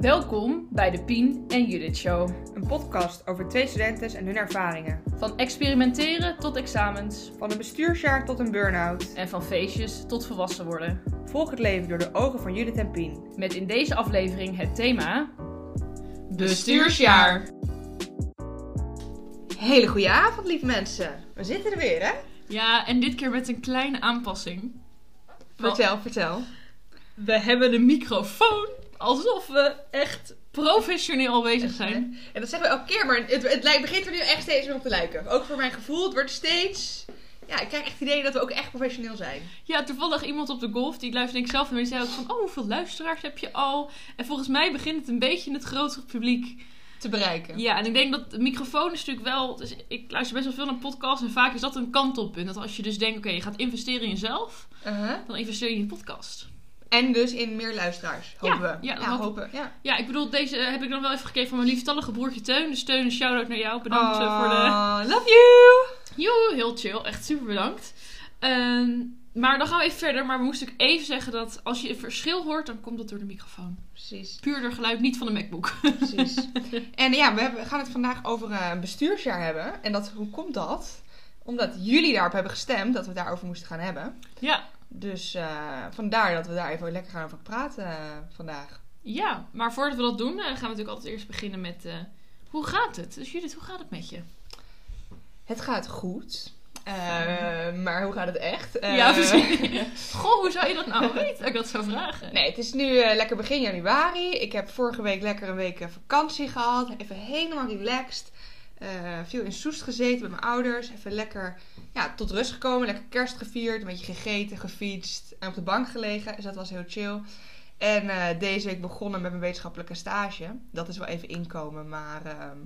Welkom bij de Pien en Judith Show. Een podcast over twee studenten en hun ervaringen. Van experimenteren tot examens Van een bestuursjaar tot een burn-out. en van feestjes tot volwassen worden. Volg het leven door de ogen van Judith en Pien. Met in deze aflevering het thema... Bestuursjaar. Hele goede avond, lieve mensen. We zitten er weer, hè? Ja, en dit keer met een kleine aanpassing. Vertel, vertel. We hebben de microfoon alsof we echt professioneel bezig zijn. En dat zeggen we elke keer, maar het, het lijkt- begint er nu echt steeds meer op te lijken. Ook voor mijn gevoel, het wordt steeds... Ja, ik krijg echt het idee dat we ook echt professioneel zijn. Ja, toevallig iemand op de golf, die luisterde ik zelf en die zei ook van... Oh, hoeveel luisteraars heb je al? En volgens mij begint het een beetje in het grotere publiek Te bereiken. Ja, en ik denk dat de microfoon is natuurlijk wel. Dus ik luister best wel veel naar podcasts en vaak is dat een kant op. En dat als je dus denkt, oké, je gaat investeren in jezelf, dan investeer je in je podcast. En dus in meer luisteraars, hopen Ja, we. ja, ja hopen. Ja. Ja, ik bedoel, deze heb ik dan wel even gekregen van mijn lieftallige broertje Teun. Dus Teun, een shout-out naar jou. Bedankt eh, voor de... Love you! Joe, heel chill. Echt super bedankt. Ehm, maar dan gaan we even verder. Maar we moesten ook even zeggen dat als je een verschil hoort, dan komt dat door de microfoon. Precies. Puur door geluid, niet van de MacBook. Precies. en ja, we, hebben- we gaan het vandaag over eh, een bestuursjaar hebben. En dat, hoe komt dat? Omdat jullie daarop hebben gestemd dat we het daarover moesten gaan hebben. ja. Dus eh, vandaar dat we daar even lekker gaan over praten eh, vandaag. ja, maar voordat we dat doen, eh, gaan we natuurlijk altijd eerst beginnen met... hoe gaat het? Dus Judith, hoe gaat het met je? Het gaat goed. Maar hoe gaat het echt? Ja, precies. Goh, hoe zou je dat nou weten? Dat ik dat zou vragen. Nee, het is nu lekker begin januari. Ik heb vorige week lekker een week vakantie gehad. Even helemaal relaxed. Eh, veel in Soest gezeten met mijn ouders. Even lekker ja, tot rust gekomen. Lekker kerst gevierd. Een beetje gegeten, gefietst. En op de bank gelegen. Dus dat was heel chill. En eh, deze week begonnen met mijn wetenschappelijke stage. Dat is wel even inkomen. Maar ehm,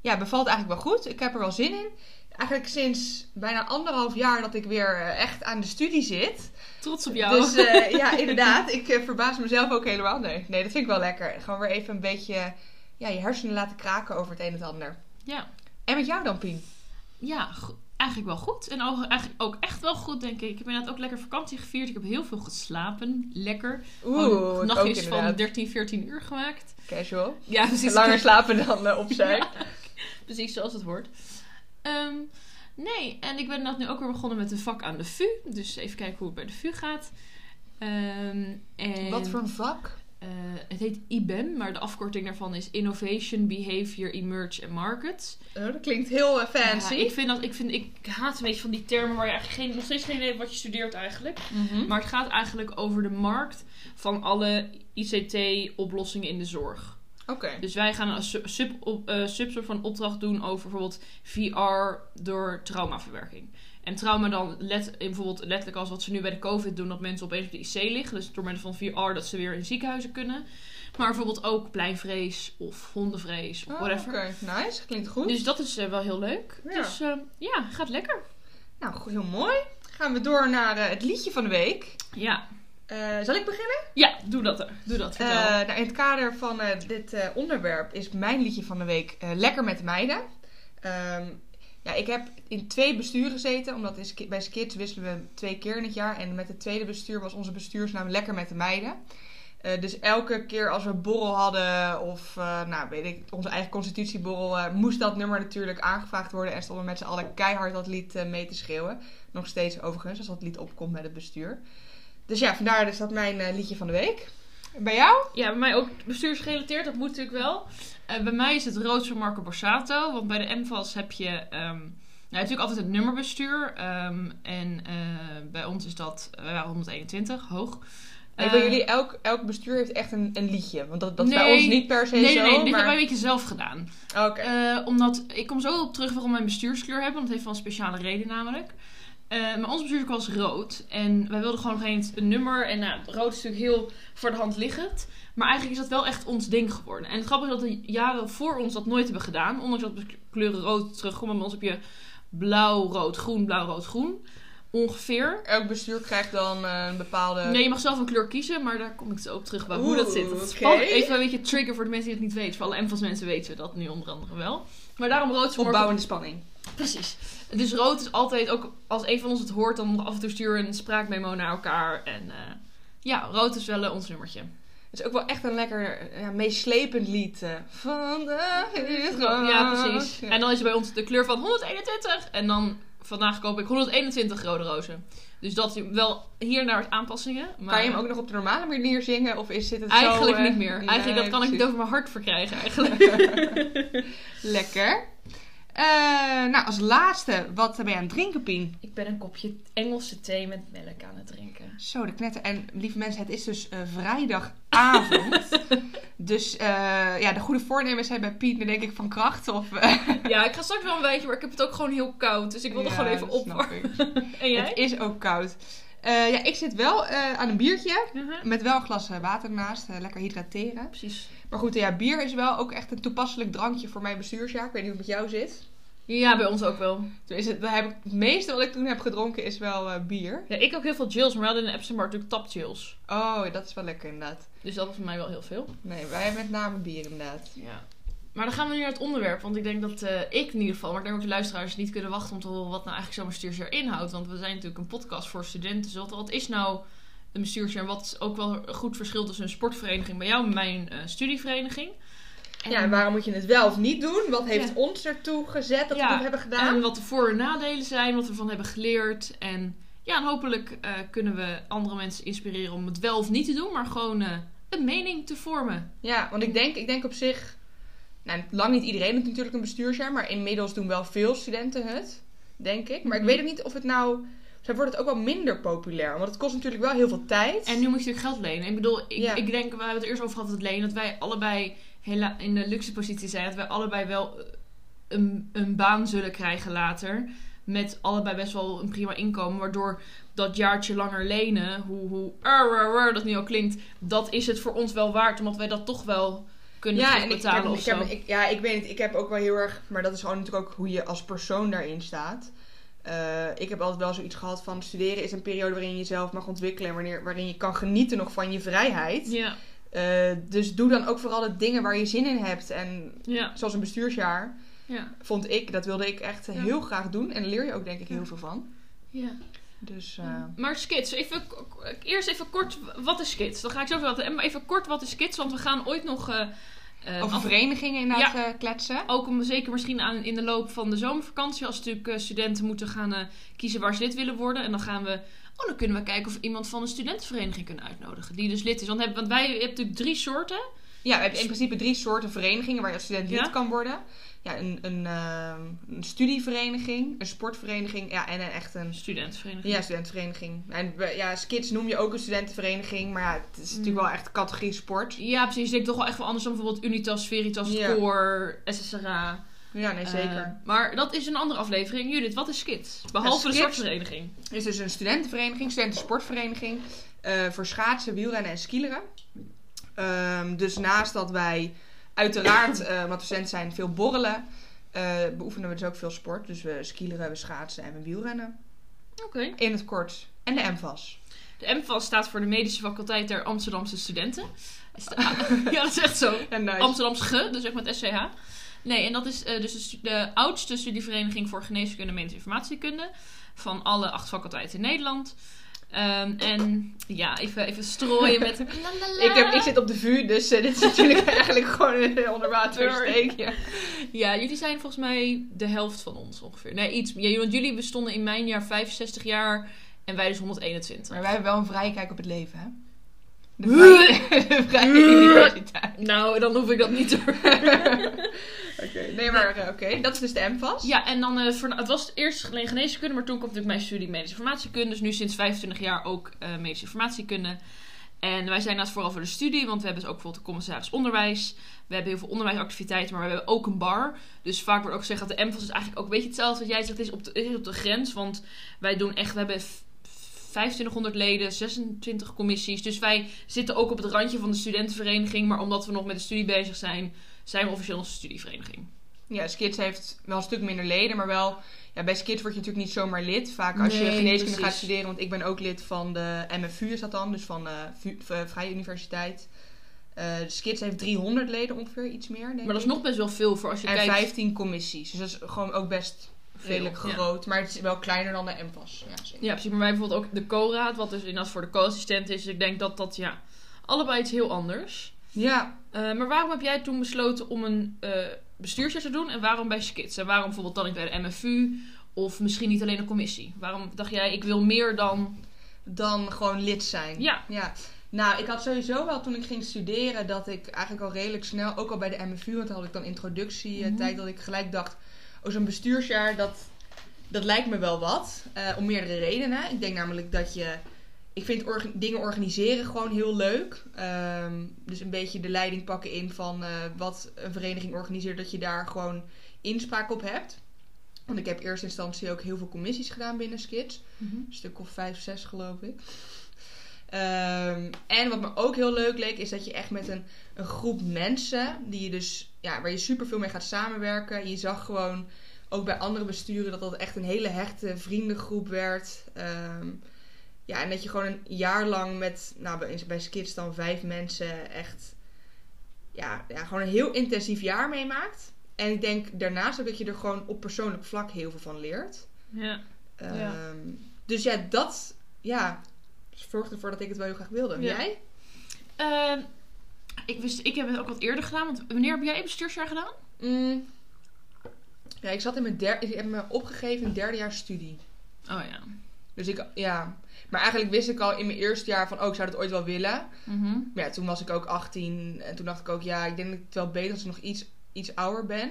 ja, bevalt eigenlijk wel goed. Ik heb er wel zin in. Eigenlijk sinds bijna anderhalf jaar dat ik weer eh, echt aan de studie zit. Trots op jou. Dus ja, inderdaad. Ik verbaas mezelf ook helemaal. Nee, nee, dat vind ik wel lekker. Gewoon weer even een beetje ja, je hersenen laten kraken over het een en het ander. Ja, En met jou dan, Pien? ja eigenlijk wel goed. En ook, eigenlijk ook echt wel goed, denk ik. Ik heb inderdaad ook lekker vakantie gevierd. Ik heb heel veel geslapen. Lekker. Oeh, nachtjes van inderdaad. 13, 14 uur gemaakt. Casual. Ja, precies. Langer slapen dan eh, op zijn. Ja, precies zoals het hoort. Ehm, nee, en ik ben inderdaad nu ook weer begonnen met een vak aan de VU. Dus even kijken hoe het bij de VU gaat. Ehm, en, Wat voor een vak? Eh, het heet IBEM, maar de afkorting daarvan is Innovation, Behavior, Emerge and Markets. Oh, dat klinkt heel eh, fancy. Ja, ik, vind dat, ik, vind, ik haat een beetje van die termen waar je eigenlijk geen, nog steeds geen idee hebt wat je studeert eigenlijk. Mhm. Maar het gaat eigenlijk over de markt van alle ICT-oplossingen in de zorg. Oké. Dus wij gaan een sub, sub, op, eh, subsoort van opdracht doen over bijvoorbeeld VR door traumaverwerking. En trauma dan let, bijvoorbeeld letterlijk als wat ze nu bij de COVID doen, dat mensen opeens op de IC liggen. Dus door middel van VR dat ze weer in ziekenhuizen kunnen. Maar bijvoorbeeld ook pleinvrees of hondenvrees of Oh, whatever. Oké, nice. Klinkt goed. Dus dat is eh, wel heel leuk. Ja. Dus eh, ja, gaat lekker. Nou, heel mooi. Gaan we door naar eh, het liedje van de week. Ja, Eh, zal ik beginnen? ja doe dat er. Doe dat. Nou, in het kader van dit onderwerp is mijn liedje van de week Lekker met de meiden. Ehm, ja, ik heb in twee besturen gezeten, omdat bij Skids wisselen we twee keer in het jaar. En met het tweede bestuur was onze bestuursnaam Lekker met de meiden. Eh, dus elke keer als we borrel hadden of eh, nou, weet ik, onze eigen constitutieborrel, eh, moest dat nummer natuurlijk aangevraagd worden. En stonden met z'n allen keihard dat lied mee te schreeuwen. Nog steeds overigens, als dat lied opkomt met het bestuur. Dus ja, vandaar is dat mijn liedje van de week. Bij jou? Ja, bij mij ook bestuursgerelateerd, dat moet natuurlijk wel. Eh, bij mij is het rood van Marco Borsato. Want bij de MVAS heb je ehm, nou, natuurlijk altijd het nummerbestuur. ehm, en eh, bij ons is dat eh, 121, hoog. Nee, Eh, bij jullie, elk, elk bestuur heeft echt een, een liedje. Want dat, dat is Nee. bij ons niet per se Nee, zo. nee, nee, dit maar... hebben wij een beetje zelf gedaan. Oké. Eh, omdat, ik kom zo op terug waarom wij een bestuurskleur hebben. Want het heeft wel een speciale reden namelijk. Eh, maar ons bestuurskleur was rood. En wij wilden gewoon geen een nummer. En nou, rood is natuurlijk heel voor de hand liggend. Maar eigenlijk is dat wel echt ons ding geworden. En het grappige is dat de jaren voor ons dat nooit hebben gedaan. Ondanks dat de kleuren rood terugkomen. Bij ons heb je blauw, rood, groen, blauw, rood, groen. Ongeveer. Elk bestuur krijgt dan eh, een bepaalde... Nee, je mag zelf een kleur kiezen, maar daar kom ik zo op terug bij hoe dat zit. Dat is spannend. Even een beetje trigger voor de mensen die het niet weten. Voor alle MVAS mensen weten we dat nu onder andere wel. Maar daarom rood Opbouwende spanning. Precies. Dus rood is altijd, ook als een van ons het hoort, dan af en toe sturen een spraakmemo naar elkaar. En eh, ja, rood is wel eh, ons nummertje. Het is ook wel echt een lekker ja, meeslepend lied. eh. Vandaag is Ja, precies. Ja. En dan is bij ons de kleur van 121. En dan vandaag koop ik 121 rode rozen. Dus dat wel hier naar aanpassingen. Maar Kan je hem ook nog op de normale manier zingen? Of is, zit het Eigenlijk zo... eh, niet meer. Eigenlijk, dat kan ik niet over mijn hart verkrijgen eigenlijk. Lekker. Eh, nou, als laatste, wat ben je aan het drinken, Pien? ik ben een kopje Engelse thee met melk aan het drinken. Zo, de knetter. En lieve mensen, het is dus eh, vrijdagavond. dus eh, ja, de goede voornemens zijn bij Piet, nu denk ik, van kracht. Of, Ja, ik ga straks wel een beetje, maar ik heb het ook gewoon heel koud. Dus ik wil er ja, gewoon even opwarmen. En jij? Het is ook koud. Ja, ik zit wel aan een biertje. Mhm. Met wel een glas water ernaast. eh, lekker hydrateren. Precies. Maar goed, ja, bier is wel ook echt een toepasselijk drankje voor mijn bestuursjaar. Ik weet niet hoe het met jou zit. Ja, bij ons ook wel. Toen is het, heb ik, het meeste wat ik toen heb gedronken is wel eh, bier. Ja, ik ook heel veel Jills, maar we hadden in de Epsom natuurlijk tap. Oh, dat is wel lekker inderdaad. Dus dat was voor mij wel heel veel. Nee, wij hebben met name bier inderdaad. Ja. Maar dan gaan we nu naar het onderwerp. Want ik denk dat eh, ik in ieder geval, maar ik denk ook de luisteraars niet kunnen wachten om te horen wat nou eigenlijk zo'n bestuursjaar inhoudt. Want we zijn natuurlijk een podcast voor studenten. Dus wat, wat is nou een bestuursjaar? Wat ook wel een goed verschil tussen een sportvereniging bij jou en mijn eh, studievereniging. En, Ja, en waarom moet je het wel of niet doen? Wat heeft Ja. ons ertoe gezet dat Ja, we het hebben gedaan? en wat de voor- en nadelen zijn, wat we ervan hebben geleerd. En ja, en hopelijk eh, kunnen we andere mensen inspireren om het wel of niet te doen, maar gewoon eh, een mening te vormen. Ja, want ik denk, ik denk op zich... Nou, lang niet iedereen doet natuurlijk een bestuursjaar, maar inmiddels doen wel veel studenten het, denk ik. Maar ik Mhm. weet ook niet of het nou... Zij wordt het ook wel minder populair, want het kost natuurlijk wel heel veel tijd. En nu moet je natuurlijk geld lenen. Ik bedoel, ik, Ja. ik denk, we hebben het eerst over gehad, het lenen, dat wij allebei hela- in de luxe positie zijn. Dat wij allebei wel eh, een, een baan zullen krijgen later. Met allebei best wel een prima inkomen. Waardoor dat jaartje langer lenen, hoe, hoe er, er, er dat nu al klinkt, dat is het voor ons wel waard. Omdat wij dat toch wel kunnen ja, en ik, ik, betalen heb, of ik, zo. heb, ik, ja, ik weet niet. Ik heb ook wel heel erg... Maar dat is gewoon natuurlijk ook hoe je als persoon daarin staat. Eh, ik heb altijd wel zoiets gehad van... Studeren is een periode waarin je jezelf mag ontwikkelen... en wanneer, waarin je kan genieten nog van je vrijheid. Ja, Eh, dus doe dan ook vooral de dingen waar je zin in hebt. En ja, zoals een bestuursjaar ja. vond ik... Dat wilde ik echt heel graag doen. En daar leer je ook denk ik heel veel van. ja. Dus... eh, Maar skits, even, eerst even kort, wat is skits? Dan ga ik zo vertellen. Maar even kort, wat is skits? Want we gaan ooit nog... eh, over af- verenigingen inderdaad eh, kletsen. Ook om zeker misschien aan, in de loop van de zomervakantie, als natuurlijk eh, studenten moeten gaan kiezen waar ze lid willen worden. En dan gaan we, oh, dan kunnen we kijken of we iemand van een studentenvereniging kunnen uitnodigen. Die dus lid is. Want, hebben, want wij hebben natuurlijk drie soorten. Ja, we hebben in principe drie soorten verenigingen waar je als student lid Ja. kan worden. Ja, een, een, ehm, een studievereniging, een sportvereniging ja, en een echt een Studentenvereniging. ja, studentenvereniging. En ja, Skids noem je ook een studentenvereniging, maar ja, het is natuurlijk Mm. wel echt categorie sport. Ja, precies. Ik denk toch wel echt wel anders dan bijvoorbeeld Unitas, Veritas, Ja. Core, SSRA. Ja, nee, zeker. Eh, maar dat is een andere aflevering. Judith, wat is skits? Behalve de Skits- sportvereniging. Is dus een studentenvereniging, studentensportvereniging eh, voor schaatsen, wielrennen en skileren. Ehm, dus naast dat wij uiteraard, eh we studenten zijn, veel borrelen, eh, beoefenen we dus ook veel sport. Dus we skileren, we schaatsen en we wielrennen. Oké. In het kort. En de MVAS. De MVAS staat voor de Medische Faculteit der Amsterdamse Studenten. Ja, dat is echt zo. En nice. Amsterdamse Ge, dus zeg maar het SCH. Nee, en dat is eh, dus de, oudste studievereniging voor geneeskunde en medische informatiekunde. Van alle acht faculteiten in Nederland. Ehm, en ja, even, even strooien met... Ik, heb, ik zit op de VU, dus eh, dit is natuurlijk eigenlijk gewoon een onderwatersteekje. Ja, jullie zijn volgens mij de helft van ons ongeveer. Nee, iets meer. Want jullie bestonden in mijn jaar 65 jaar en wij dus 121. Maar wij hebben wel een vrije kijk op het leven, hè? De vrije, de vrije universiteit. Nou, dan hoef ik dat niet te Nee, maar eh, oké. Dat is dus de MVAS. Ja, en dan, eh, voor, het was eerst alleen geneeskunde, maar toen kwam natuurlijk mijn studie medische informatiekunde. Dus nu sinds 25 jaar ook eh, medische informatiekunde. En wij zijn dat vooral voor de studie, want we hebben dus ook bijvoorbeeld de commissaris onderwijs. We hebben heel veel onderwijsactiviteiten, maar we hebben ook een bar. Dus vaak wordt ook gezegd dat de MVAS is eigenlijk ook, weet je hetzelfde wat jij zegt, is op de, is op de grens. Want wij doen echt, we hebben v- 2500 leden, 26 commissies. Dus wij zitten ook op het randje van de studentenvereniging. Maar omdat we nog met de studie bezig zijn, zijn we officieel onze studievereniging. Ja, Skids heeft wel een stuk minder leden, maar wel... Ja, bij Skids word je natuurlijk niet zomaar lid. Vaak als je Nee, geneeskunde precies. gaat studeren, want ik ben ook lid van de MFU is dat dan, dus van de v- Vrije Universiteit. Eh de Skids heeft 300 leden ongeveer, iets meer denk Maar dat is ik. nog best wel veel voor als je En kijkt. 15 commissies, dus dat is gewoon ook best Veel, redelijk ja. groot. Maar het is wel kleiner dan de MVAS. Ja. Ja, precies. Maar wij bijvoorbeeld ook de co-raad, wat dus inderdaad voor de co-assistent is. Dus ik denk dat dat, ja, allebei iets heel anders. Ja, Eh, maar waarom heb jij toen besloten om een eh bestuursjaar te doen en waarom bij Skits? En waarom bijvoorbeeld dan niet bij de MFU of misschien niet alleen een commissie? Waarom dacht jij, ik wil meer dan... dan gewoon lid zijn. Ja. ja. Nou, ik had sowieso wel toen ik ging studeren dat ik eigenlijk al redelijk snel, ook al bij de MFU, want dan had ik dan introductie, eh, Mhm. tijd dat ik gelijk dacht, oh zo'n bestuursjaar, dat, dat lijkt me wel wat. Eh, om meerdere redenen. Ik denk namelijk dat je, ik vind orga- dingen organiseren gewoon heel leuk. Ehm, dus een beetje de leiding pakken in van eh, wat een vereniging organiseert, dat je daar gewoon inspraak op hebt. Want ik heb in eerste instantie ook heel veel commissies gedaan binnen Skits. Een stuk of vijf, zes geloof ik. Ehm, en wat me ook heel leuk leek, is dat je echt met een, een groep mensen, die je dus, ja, waar je super veel mee gaat samenwerken. Je zag gewoon ook bij andere besturen dat dat echt een hele hechte vriendengroep werd. Ehm, ja, en dat je gewoon een jaar lang met, nou bij, bij Skids dan vijf mensen echt, ja, ja, gewoon een heel intensief jaar meemaakt. En ik denk daarnaast ook dat je er gewoon op persoonlijk vlak heel veel van leert. Ja. Ja. Ehm, Dus ja, dat ja, zorgde ervoor dat ik het wel heel graag wilde. Ja. Jij? Ehm, ik, wist, ik heb het ook wat eerder gedaan, want wanneer heb jij een bestuursjaar gedaan? Mm. Ja, ik zat in mijn derde, ik heb me opgegeven in derde jaar studie. Oh ja. Dus ik, ja. Maar eigenlijk wist ik al in mijn eerste jaar van, oh, ik zou dat ooit wel willen. Mhm. Maar ja, toen was ik ook 18 en toen dacht ik ook, ja, ik denk dat het wel beter als ik nog iets, iets ouder ben.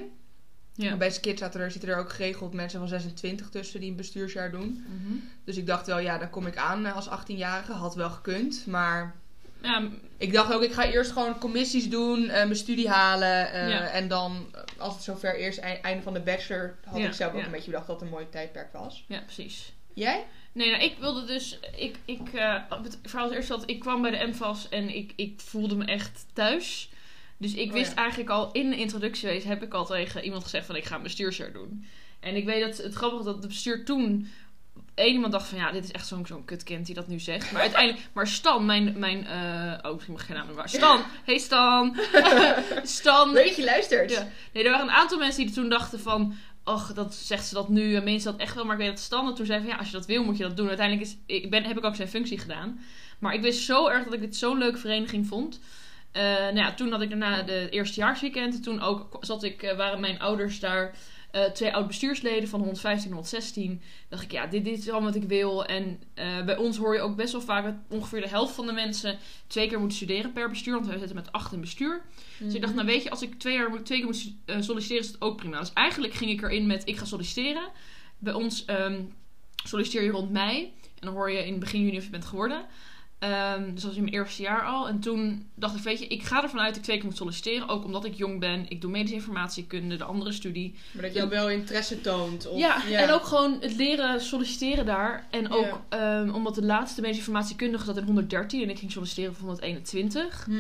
Ja. Bij Skid zaten er, zitten er ook geregeld mensen van 26 tussen die een bestuursjaar doen. Mhm. Dus ik dacht wel, ja, dan kom ik aan eh, als 18-jarige. Had wel gekund, maar Ja, Ik dacht ook, ik ga eerst gewoon commissies doen, eh, mijn studie halen. eh, Ja. En dan, als het zover eerst ei- einde van de bachelor, had Ja, ik zelf ook een beetje bedacht dat het een mooi tijdperk was. ja, precies. Jij? Nee, nou, ik wilde dus. Ik, ik, eh, het verhaal is eerst dat ik kwam bij de MVAS en ik, ik voelde me echt thuis. Dus ik Oh, wist ja. eigenlijk al in de introductie heb ik al tegen iemand gezegd van ik ga een bestuursjaar doen. En ik weet dat het grappige is dat de bestuur toen één iemand dacht van ja, dit is echt zo'n zo'n kutkind die dat nu zegt. Maar uiteindelijk, maar Stan, mijn, mijn eh, oh, misschien mag ik geen naam noemen, maar Stan, hey Stan, Stan, Leuk je luistert. Ja. Nee, er waren een aantal mensen die toen dachten van... Och, dat zegt ze dat nu en mensen dat echt wel. Maar ik weet dat Stan dat toen zei van... Ja, als je dat wil, moet je dat doen. Uiteindelijk is, ik ben, heb ik ook zijn functie gedaan. Maar ik wist zo erg dat ik dit zo'n leuke vereniging vond. Eh, nou ja, toen had ik daarna de eerstejaarsweekend. En toen ook zat ik, eh, waren mijn ouders daar... eh, twee oud-bestuursleden van 115 en 116. dacht ik, ja, dit, dit is allemaal wat ik wil. En eh, bij ons hoor je ook best wel vaak... dat ongeveer de helft van de mensen... twee keer moet studeren per bestuur. Want we zitten met acht in bestuur. Dus ik dacht, nou weet je, als ik twee, jaar, twee keer moet eh, solliciteren, is het ook prima. Dus eigenlijk ging ik erin met, ik ga solliciteren. Bij ons ehm, solliciteer je rond mei. En dan hoor je in begin juni of je bent geworden. Ehm, dus dat was in mijn eerste jaar al. En toen dacht ik, weet je, ik ga ervan uit dat ik twee keer moet solliciteren. Ook omdat ik jong ben. Ik doe medische informatiekunde, de andere studie. Maar dat je ook wel interesse toont. Of, ja, en ook gewoon het leren solliciteren daar. En ook Ja. ehm, omdat de laatste medische informatiekundige zat in 113 en ik ging solliciteren voor 121. Hm.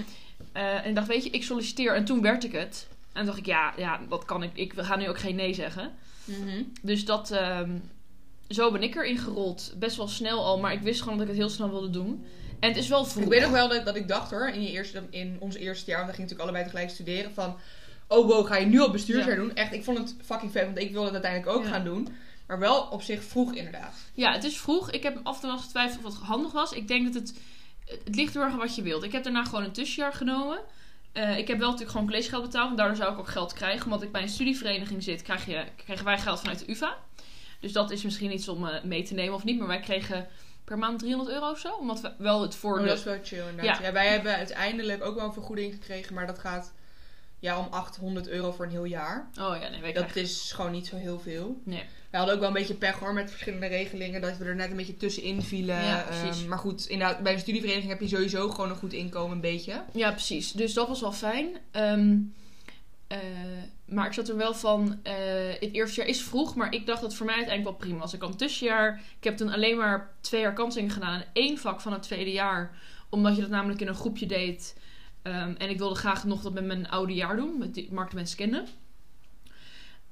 Eh, en ik dacht, weet je, ik solliciteer en toen werd ik het. En toen dacht ik, ja, ja, dat kan ik. Ik ga nu ook geen nee zeggen. Mhm. Dus dat, ehm, zo ben ik erin gerold. Best wel snel al, maar ik wist gewoon dat ik het heel snel wilde doen. En het is wel vroeg. Ik weet ook wel dat, dat ik dacht hoor, in, je eerste, in ons eerste jaar, want we gingen natuurlijk allebei tegelijk studeren, van, oh wow, ga je nu al bestuursjaar Ja. doen? Echt, ik vond het fucking vet, want ik wilde het uiteindelijk ook Ja. gaan doen. Maar wel op zich vroeg inderdaad. Ja, het is vroeg. Ik heb af en toe getwijfeld of het handig was. Ik denk dat het... Het ligt heel erg aan wat je wilt. Ik heb daarna gewoon een tussenjaar genomen. Eh, ik heb wel natuurlijk gewoon collegegeld betaald. En daardoor zou ik ook geld krijgen. Omdat ik bij een studievereniging zit, krijg je, krijgen wij geld vanuit de UvA. Dus dat is misschien iets om eh, mee te nemen of niet. Maar wij kregen per maand 300 euro of zo. Omdat we wel het voor Oh, dat is wel chill inderdaad. Ja. Ja. wij hebben uiteindelijk ook wel een vergoeding gekregen, maar dat gaat ja, om 800 euro voor een heel jaar. Oh ja, nee, wij Dat krijgen... is gewoon niet zo heel veel. Nee. We hadden ook wel een beetje pech hoor met verschillende regelingen, dat we er net een beetje tussenin vielen. Ja, precies. Ehm, maar goed, inderdaad, bij een studievereniging heb je sowieso gewoon een goed inkomen, een beetje. Ja, precies. Dus dat was wel fijn. Ehm, eh, maar ik zat er wel van, eh, het eerste jaar is vroeg, maar ik dacht dat voor mij uiteindelijk wel prima was. Ik had een tussenjaar. Ik heb toen alleen maar twee jaar kansingen gedaan en één vak van het tweede jaar. Omdat je dat namelijk in een groepje deed. Ehm, en ik wilde graag nog dat met mijn oude jaar doen, met die marktmenskunde.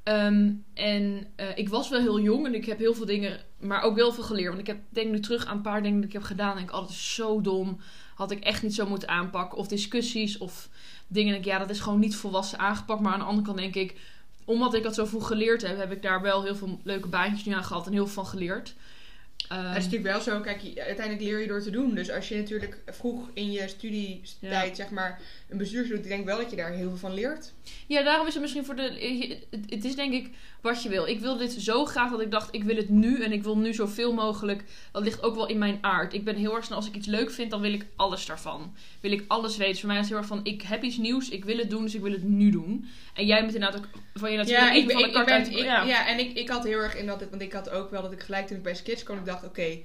Ehm en eh, ik was wel heel jong en ik heb heel veel dingen, maar ook wel veel geleerd. Want ik heb, denk nu terug aan een paar dingen die ik heb gedaan. En ik altijd zo dom. Had ik echt niet zo moeten aanpakken. Of discussies of dingen. Denk ik, ja, dat is gewoon niet volwassen aangepakt. Maar aan de andere kant denk ik, omdat ik dat zo vroeg geleerd heb, heb ik daar wel heel veel leuke baantjes nu aan gehad en heel veel van geleerd. Ehm, Het is natuurlijk wel zo, kijk, uiteindelijk leer je door te doen. Dus als je natuurlijk vroeg in je studietijd, zeg maar, een bestuurs doet, ik denk wel dat je daar heel veel van leert. Ja, daarom is het misschien voor de. Het is denk ik wat je wil. Ik wil dit zo graag dat ik dacht, ik wil het nu en ik wil nu zoveel mogelijk. Dat ligt ook wel in mijn aard. Ik ben heel erg snel, als ik iets leuk vind, dan wil ik alles daarvan. Wil ik alles weten. Dus voor mij is het heel erg van, ik heb iets nieuws, ik wil het doen, dus ik wil het nu doen. En jij bent inderdaad ook van je natuurlijk Ja, ik, van de ik, ik kart ben, uit- ik- ja. ja. en ik, ik had heel erg in dat, want ik had ook wel dat ik gelijk toen ik bij Skits kwam, ik dacht, oké,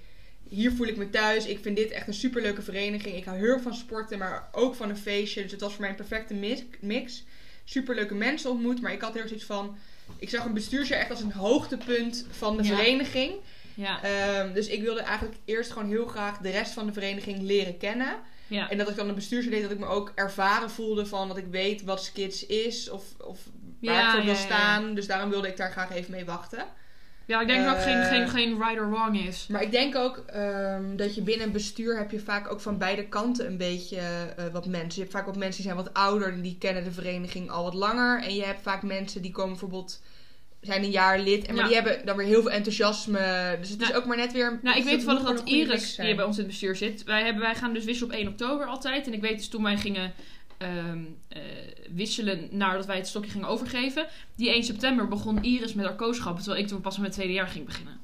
hier voel ik me thuis. Ik vind dit echt een superleuke vereniging. Ik hou heel erg van sporten, maar ook van een feestje. Dus het was voor mij een perfecte mix. mix. Superleuke mensen ontmoet, maar ik had heel erg zoiets van, ik zag een bestuursjaar echt als een hoogtepunt van de Ja. vereniging. Ja, Ehm, dus ik wilde eigenlijk eerst gewoon heel graag de rest van de vereniging leren kennen. ja. En dat ik dan een bestuursjaar deed, dat ik me ook ervaren voelde van dat ik weet wat Skits is of, of waar Ja, ik voor wil staan. Dus daarom wilde ik daar graag even mee wachten. Ja, ik denk dat ook geen, Eh, geen, geen right or wrong is. Maar ik denk ook ehm, dat je binnen een bestuur heb je vaak ook van beide kanten een beetje eh, wat mensen. Je hebt vaak wat mensen die zijn wat ouder en die kennen de vereniging al wat langer. En je hebt vaak mensen die komen bijvoorbeeld, zijn een jaar lid en maar Ja. die hebben dan weer heel veel enthousiasme. Dus het is ook maar net weer... Nou, ik weet toevallig dat Iris, zijn. bij ons in het bestuur zit, wij, hebben, wij gaan dus wisselen op 1 oktober altijd. En ik weet dus toen wij gingen ehm, eh, wisselen nadat wij het stokje gingen overgeven, die 1 september begon Iris met haar kooschap, terwijl ik toen pas met mijn tweede jaar ging beginnen.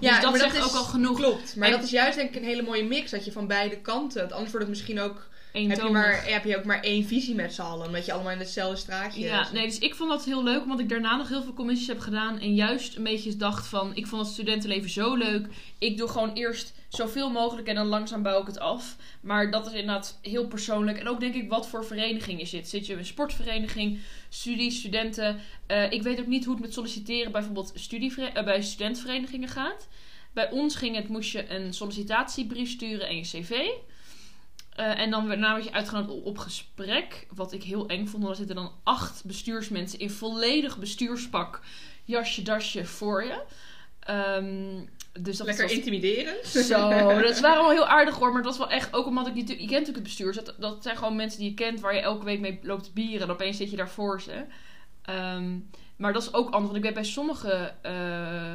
Ja, dus dat zegt is- ook al genoeg. Klopt, maar En- dat is juist denk ik een hele mooie mix. Dat je van beide kanten, want anders wordt het misschien ook... Heb je, maar, heb je ook maar één visie met z'n allen. Omdat je allemaal in hetzelfde straatje Ja, zit. nee, dus ik vond dat heel leuk, omdat ik daarna nog heel veel commissies heb gedaan. En juist een beetje dacht van, ik vond het studentenleven zo leuk. Ik doe gewoon eerst zoveel mogelijk en dan langzaam bouw ik het af. Maar dat is inderdaad heel persoonlijk. En ook denk ik, wat voor vereniging je zit. Zit je een sportvereniging, studie, studenten. Eh, ik weet ook niet hoe het met solliciteren bijvoorbeeld studievere- eh, bij studentverenigingen gaat. Bij ons ging het, moest je een sollicitatiebrief sturen en je cv. Eh, en dan werd je uitgenodigd op, op gesprek. Wat ik heel eng vond. want Er zitten dan acht bestuursmensen in volledig bestuurspak. Jasje, dasje voor je. Ehm, dus dat Lekker was intimiderend. zo, dat waren wel heel aardig hoor. Maar dat was wel echt, ook omdat ik die, je kent natuurlijk het bestuur. dus Dat, dat zijn gewoon mensen die je kent, waar je elke week mee loopt te bieren. En opeens zit je daar voor ze. Ehm, maar dat is ook anders. Want ik weet bij sommige eh,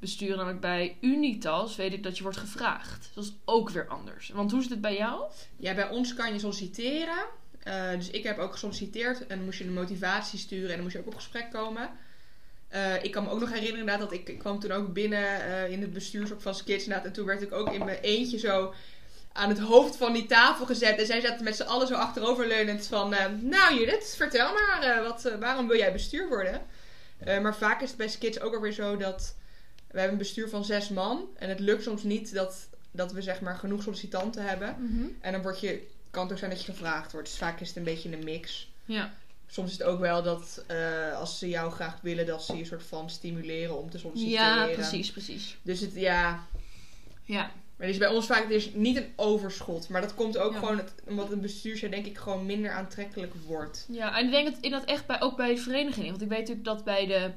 besturen, namelijk bij Unitas, weet ik dat je wordt gevraagd. Dat is ook weer anders. Want hoe zit het bij jou? Ja, bij ons kan je solliciteren. Eh, dus ik heb ook gesolliciteerd. En dan moest je een motivatie sturen. En dan moest je ook op gesprek komen. Eh, ik kan me ook nog herinneren inderdaad, dat ik, ik kwam toen ook binnen eh, in het bestuurshok van Skits. En toen werd ik ook in mijn eentje zo aan het hoofd van die tafel gezet. En zij zaten met z'n allen zo achteroverleunend van... eh, nou Judith, vertel maar, wat, waarom wil jij bestuur worden? Maar vaak is het bij Skits ook alweer zo dat... We hebben een bestuur van zes man. En het lukt soms niet dat, dat we zeg maar genoeg sollicitanten hebben. En dan word je, kan het ook zijn dat je gevraagd wordt. Dus vaak is het een beetje een mix. Ja. Soms is het ook wel dat eh, als ze jou graag willen, dat ze je soort van stimuleren om te solliciteren. Ja, precies, precies. Dus het, ja. Ja. Maar het is bij ons vaak het is niet een overschot. Maar dat komt ook Ja. gewoon het, omdat een bestuursjaar denk ik gewoon minder aantrekkelijk wordt. Ja, en ik denk dat in dat echt bij, ook bij de vereniging. Want ik weet natuurlijk dat bij de,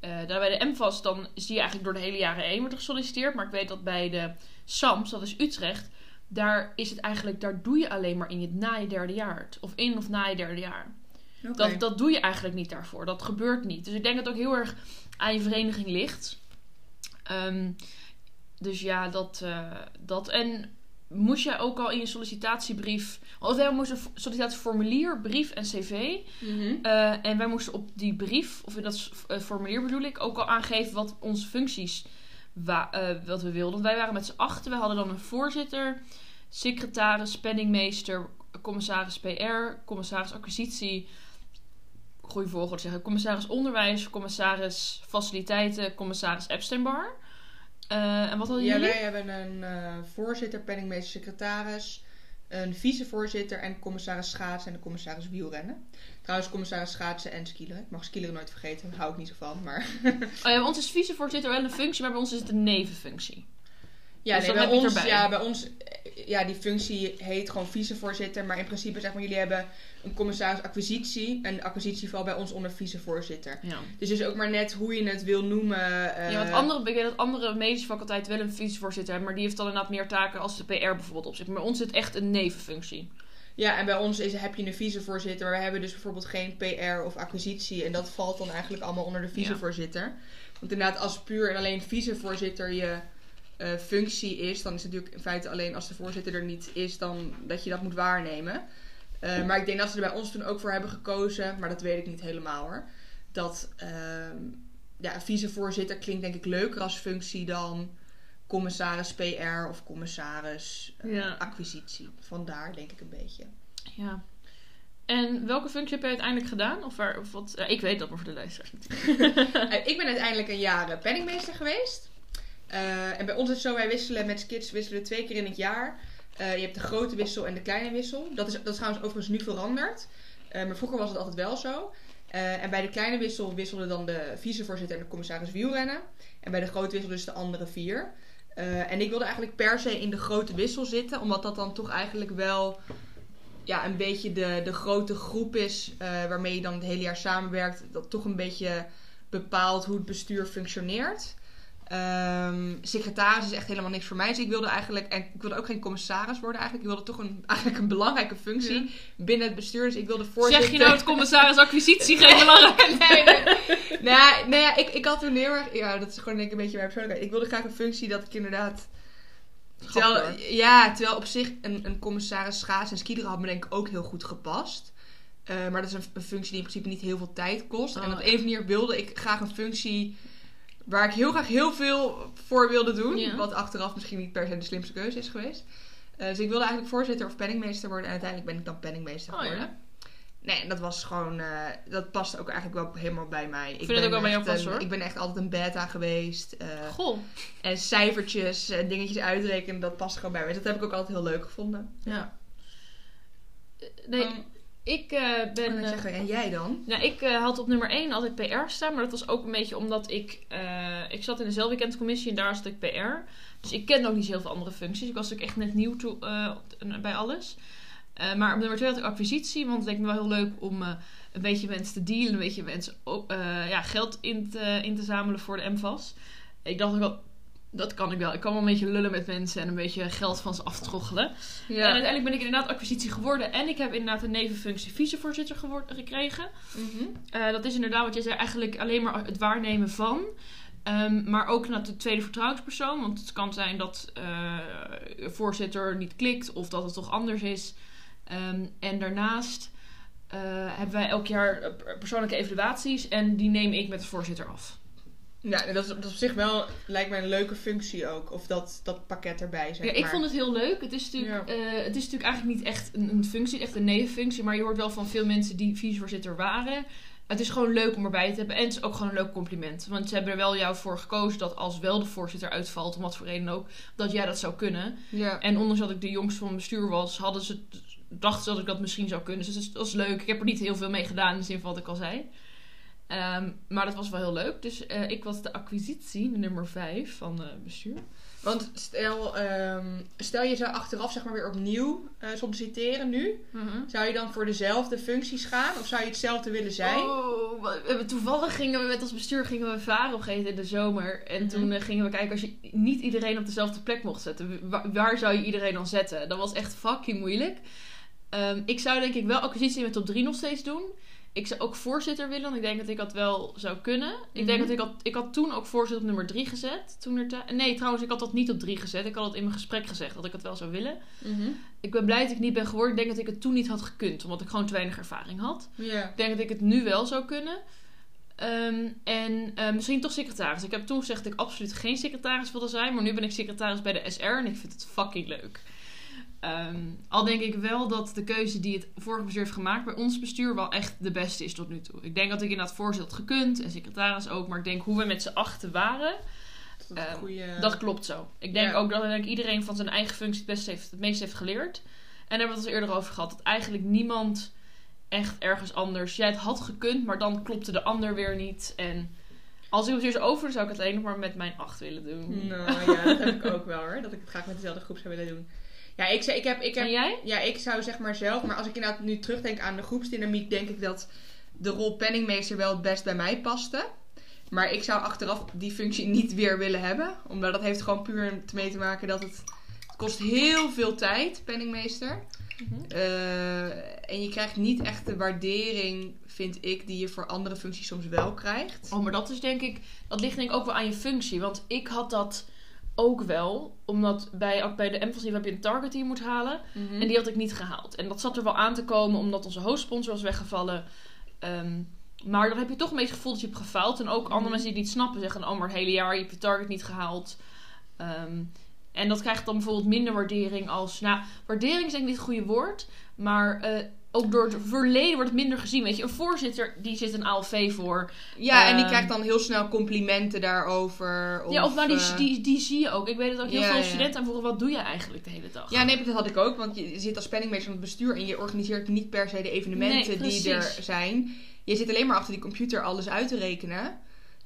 eh, daar bij de MVAS, dan zie je eigenlijk door de hele jaren heen wordt er gesolliciteerd. Maar ik weet dat bij de SAMS, dat is Utrecht, daar is het eigenlijk, daar doe je alleen maar in je, na je derde jaar. Of in of na je derde jaar. Dat, dat doe je eigenlijk niet daarvoor. Dat gebeurt niet. Dus ik denk dat het ook heel erg aan je vereniging ligt. Ehm, dus ja, dat, eh, dat. En moest jij ook al in je sollicitatiebrief... Want wij moesten een sollicitatieformulier, brief en cv. Eh, en wij moesten op die brief, of in dat eh, formulier bedoel ik, ook al aangeven wat onze functies wa- wat we wilden. Want wij waren met z'n achten. We hadden dan een voorzitter, secretaris, penningmeester, commissaris PR, commissaris acquisitie. Goeie volgorde zeggen. Commissaris onderwijs, commissaris faciliteiten, commissaris Epsteinbar. Eh, en wat hadden Ja, jullie? wij hebben een eh, voorzitter, penningmeester, secretaris, een vicevoorzitter en commissaris schaatsen en de commissaris wielrennen. Trouwens, commissaris schaatsen en skileren. Ik mag skileren nooit vergeten, daar hou ik niet zo van. Maar Oh ja, bij ons is vicevoorzitter wel een functie, maar bij ons is het een nevenfunctie. Ja, Dus nee, dan bij ons, erbij. ja, bij ons, ja, die functie heet gewoon vicevoorzitter. Maar in principe, zeg maar, jullie hebben een commissaris acquisitie. En acquisitie valt bij ons onder vicevoorzitter. Ja. Dus het is ook maar net hoe je het wil noemen. eh, Ja, want andere, ik weet dat andere medische faculteiten wel een vicevoorzitter hebben, maar die heeft dan inderdaad meer taken als de PR bijvoorbeeld op zich. Maar bij ons zit echt een nevenfunctie. Ja, en bij ons is, heb je een vicevoorzitter, maar we hebben dus bijvoorbeeld geen PR of acquisitie. En dat valt dan eigenlijk allemaal onder de vicevoorzitter. Want inderdaad, als puur en alleen vicevoorzitter je eh, functie is, dan is het natuurlijk in feite alleen als de voorzitter er niet is, dan dat je dat moet waarnemen. Eh, maar ik denk dat ze er bij ons toen ook voor hebben gekozen, maar dat weet ik niet helemaal hoor. Dat ehm, ja, vicevoorzitter klinkt denk ik leuker als functie dan commissaris PR of commissaris eh, Ja. acquisitie. Vandaar denk ik een beetje. Ja. En welke functie heb je uiteindelijk gedaan? Of, waar, of wat? Ik weet dat, maar voor de luisteraars ik ben uiteindelijk een jaar eh, penningmeester geweest. Eh, en bij ons is het zo, wij wisselen met kids wisselen twee keer in het jaar. Eh, je hebt de grote wissel en de kleine wissel. Dat is, dat is trouwens overigens nu veranderd. Eh, maar vroeger was het altijd wel zo. En bij de kleine wissel wisselden dan de vicevoorzitter en de commissaris wielrennen. En bij de grote wissel dus de andere vier. En ik wilde eigenlijk per se in de grote wissel zitten. Omdat dat dan toch eigenlijk wel ja, een beetje de, de grote groep is. waarmee je dan het hele jaar samenwerkt. Dat toch een beetje bepaalt hoe het bestuur functioneert. Ehm, secretaris is echt helemaal niks voor mij. Dus ik wilde eigenlijk, en ik wilde ook geen commissaris worden eigenlijk. Ik wilde toch een, eigenlijk een belangrijke functie binnen het bestuur. Dus ik wilde voorzitter. Zeg je nou het commissaris acquisitie geen belangrijk? nee, nee. nou, nou ja, ik, ik had toen heel erg... Ja, dat is gewoon denk ik een beetje mijn persoonlijkheid. Ik wilde graag een functie dat ik inderdaad... Terwijl, ja, terwijl op zich een, een commissaris schaats en skiederen had me denk ik ook heel goed gepast. Eh, maar dat is een, een functie die in principe niet heel veel tijd kost. en Oh, op een manier wilde ik graag een functie waar ik heel graag heel veel voor wilde doen. Ja. Wat achteraf misschien niet per se de slimste keuze is geweest. Eh, dus ik wilde eigenlijk voorzitter of penningmeester worden. En uiteindelijk ben ik dan penningmeester Oh, ja. geworden. Nee, dat was gewoon... eh, dat past ook eigenlijk wel helemaal bij mij. Ik vind het ook wel bij jou hoor. Ik ben echt altijd een beta geweest. eh, Goh. en cijfertjes en dingetjes uitrekenen, dat past gewoon bij mij. Dus dat heb ik ook altijd heel leuk gevonden. Ja. Nee, Um, ik eh, en ben... dan eh, zeggen, en jij dan? Nou, ik eh, had op nummer 1 altijd PR staan, maar dat was ook een beetje omdat ik... ik zat in de zelfweekendcommissie en daar zat ik PR. Dus ik kende ook niet heel veel andere functies. Ik was natuurlijk echt net nieuw toe, bij alles. Maar op nummer 2 had ik acquisitie, want het leek me wel heel leuk om een beetje mensen te dealen. Een beetje mensen ook, ja, geld in te, in te zamelen voor de MVAS. Ik dacht ook wel, dat kan ik wel. Ik kan wel een beetje lullen met mensen en een beetje geld van ze aftroggelen. En uiteindelijk ben ik inderdaad acquisitie geworden. En ik heb inderdaad een nevenfunctie vicevoorzitter geworden, gekregen. Mhm. Eh, dat is inderdaad wat je zei, eigenlijk alleen maar het waarnemen van. Ehm, maar ook naar de tweede vertrouwenspersoon. Want het kan zijn dat eh de voorzitter niet klikt of dat het toch anders is. Ehm, en daarnaast eh, hebben wij elk jaar eh, persoonlijke evaluaties en die neem ik met de voorzitter af. Ja, dat is, dat is op zich wel, lijkt mij een leuke functie ook. Of dat, dat pakket erbij, zeg Ja, ik maar. vond het heel leuk. Het is natuurlijk, eh, het is natuurlijk eigenlijk niet echt een, een functie, echt een nevenfunctie. Maar je hoort wel van veel mensen die vicevoorzitter waren. Het is gewoon leuk om erbij te hebben. En het is ook gewoon een leuk compliment. Want ze hebben er wel jou voor gekozen dat als wel de voorzitter uitvalt, om wat voor reden ook, dat jij dat zou kunnen. Ja. En ondanks dat ik de jongste van mijn bestuur was, hadden ze, dachten ze dat ik dat misschien zou kunnen. Dus dat is, dat is leuk. Ik heb er niet heel veel mee gedaan, in de zin van wat ik al zei. Ehm, maar dat was wel heel leuk. Dus eh, ik was de acquisitie, nummer 5 van eh bestuur. Want stel, ehm, stel je zou achteraf zeg maar weer opnieuw eh, solliciteren nu. Zou je dan voor dezelfde functies gaan? Of zou je hetzelfde willen zijn? Oh, toevallig gingen we met ons bestuur gingen we varen op in de zomer. En toen Mhm. eh, gingen we kijken als je niet iedereen op dezelfde plek mocht zetten. Waar, waar zou je iedereen dan zetten? Dat was echt fucking moeilijk. Ehm, ik zou denk ik wel acquisitie met top 3 nog steeds doen. Ik zou ook voorzitter willen, want ik denk dat ik dat wel zou kunnen. Ik denk Mhm. dat ik had, ik had toen ook voorzitter op nummer 3 gezet. Toen er nee, trouwens, ik had dat niet op 3 gezet. Ik had het in mijn gesprek gezegd dat ik het wel zou willen. Mhm. Ik ben blij dat ik niet ben geworden. Ik denk dat ik het toen niet had gekund, omdat ik gewoon te weinig ervaring had. Ik denk dat ik het nu wel zou kunnen. Ehm, en eh, misschien toch secretaris. Ik heb toen gezegd dat ik absoluut geen secretaris wilde zijn. Maar nu ben ik secretaris bij de SR en ik vind het fucking leuk. Ehm, al denk ik wel dat de keuze die het vorige bestuur heeft gemaakt bij ons bestuur wel echt de beste is tot nu toe. Ik denk dat ik inderdaad voorzitter had gekund en secretaris ook. Maar ik denk hoe we met z'n achten waren, Dat Ehm, dat klopt zo. Ik denk Ja. ook dat denk iedereen van zijn eigen functie het, beste heeft, het meest heeft geleerd. En daar hebben we het al eerder over gehad. Dat eigenlijk niemand echt ergens anders... Jij het had gekund, maar dan klopte de ander weer niet. En als ik zo over, zou ik het alleen nog maar met mijn acht willen doen. Nou ja, dat heb ik ook wel hoor. Dat ik het graag met dezelfde groep zou willen doen. Ja, ik, ik heb... Ik heb En jij? Ja, ik zou zeg maar zelf, maar als ik inderdaad nu terugdenk aan de groepsdynamiek, denk ik dat de rol penningmeester wel het best bij mij paste. Maar ik zou achteraf die functie niet weer willen hebben. Omdat dat heeft gewoon puur mee te maken dat het, het kost heel veel tijd, penningmeester. Eh, en je krijgt niet echt de waardering, vind ik, die je voor andere functies soms wel krijgt. Oh, maar dat is denk ik... Dat ligt denk ik ook wel aan je functie. Want ik had dat ook wel. Omdat bij, bij de Emphasis heb je een target die je moet halen. Mhm. En die had ik niet gehaald. En dat zat er wel aan te komen omdat onze hoofdsponsor was weggevallen. Ehm, maar dan heb je toch een beetje het gevoel dat je hebt gefaald. En ook andere Mhm. mensen die het niet snappen zeggen... Oh, maar het hele jaar je hebt je target niet gehaald. Ehm, en dat krijgt dan bijvoorbeeld minder waardering als... Nou, waardering is denk ik niet het goede woord. Maar eh, ook door het verleden wordt het minder gezien. Weet je, een voorzitter die zit een ALV voor. Ja, en die Ehm, krijgt dan heel snel complimenten daarover. ja, of nou, die, eh, die, die zie je ook. Ik weet dat ook heel Ja, veel ja. studenten aan vroegen... Wat doe je eigenlijk de hele dag? Ja, nee, dat had ik ook. Want je zit als penningmeester van het bestuur en je organiseert niet per se de evenementen Nee, die er zijn. Je zit alleen maar achter die computer alles uit te rekenen.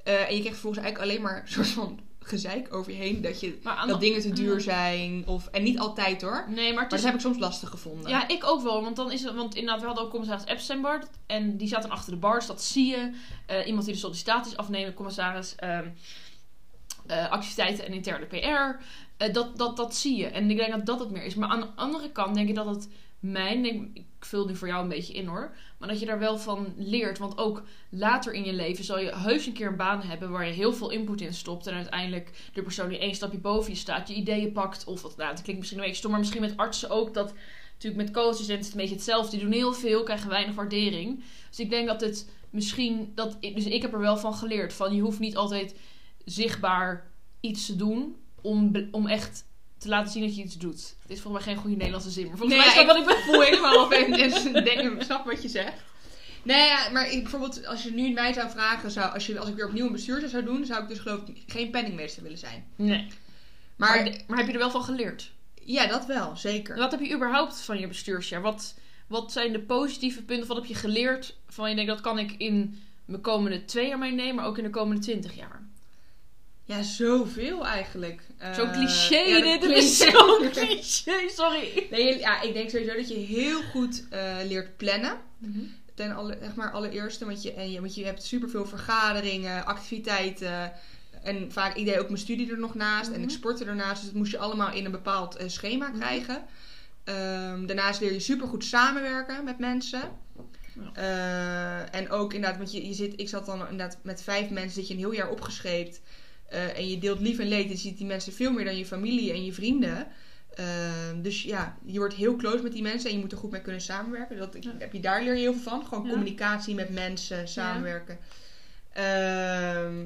Eh, en je krijgt vervolgens eigenlijk alleen maar een soort van gezeik over je heen. Dat, je, dat de- dingen te duur Ja. zijn. Of, en niet altijd hoor. Nee, maar dat heb ik soms lastig gevonden. Ja, ik ook wel. Want dan is het, want inderdaad, we hadden ook commissaris Epstein En die zat dan achter de bar, dus dat zie je. Eh, iemand die de sollicitaties afneemt, commissaris ehm, eh, activiteiten en interne PR. Eh, dat, dat, dat zie je. En ik denk dat dat het meer is. Maar aan de andere kant denk ik dat het mijn, ik vul nu voor jou een beetje in hoor. Maar dat je daar wel van leert. Want ook later in je leven zal je heus een keer een baan hebben waar je heel veel input in stopt. En uiteindelijk de persoon die één stapje boven je staat, je ideeën pakt. Of wat, nou, het klinkt misschien een beetje stom, maar misschien met artsen ook. Dat natuurlijk met coaches is het een beetje hetzelfde. Die doen heel veel, krijgen weinig waardering. Dus ik denk dat het misschien. Dat, dus ik heb er wel van geleerd. Van je hoeft niet altijd zichtbaar iets te doen. Om, om echt te laten zien dat je iets doet. Het is volgens mij geen goede Nederlandse zin. Maar volgens Nee, mij ja, snap wat ik voel helemaal ik denk, ik snap wat je zegt. Nee, ja, maar ik, bijvoorbeeld als je nu mij zou vragen, zou, als, je, als ik weer opnieuw een bestuurder zou doen, zou ik dus geloof ik geen penningmeester willen zijn. Nee. Maar, Maar, maar heb je er wel van geleerd? ja, dat wel, zeker. Wat heb je überhaupt van je bestuursjaar? Wat, wat zijn de positieve punten? Wat heb je geleerd van je denkt dat kan ik in mijn komende twee jaar meenemen, maar ook in de komende twintig jaar? Ja, zoveel eigenlijk. Zo Eh, cliché ja, dit, klinkt- is zo cliché, sorry. Nee, ja, ik denk sowieso dat je heel goed eh, leert plannen. Ten alle, zeg maar allereerste, want je, en je, want je hebt superveel vergaderingen, activiteiten. En vaak, ik deed ook mijn studie er nog naast en ik Mhm. sportte ernaast. Dus dat moest je allemaal in een bepaald eh, schema Mhm. krijgen. Ehm, daarnaast leer je supergoed samenwerken met mensen. En ook inderdaad, want je, je zit, ik zat dan inderdaad met vijf mensen, zit je een heel jaar opgescheept. Eh, en je deelt lief en leed. Je ziet die mensen veel meer dan je familie en je vrienden. Ehm, dus ja, je wordt heel close met die mensen en je moet er goed mee kunnen samenwerken. Dat, Ja. heb je, daar leer je heel veel van. Gewoon Ja. communicatie met mensen, samenwerken. Ehm,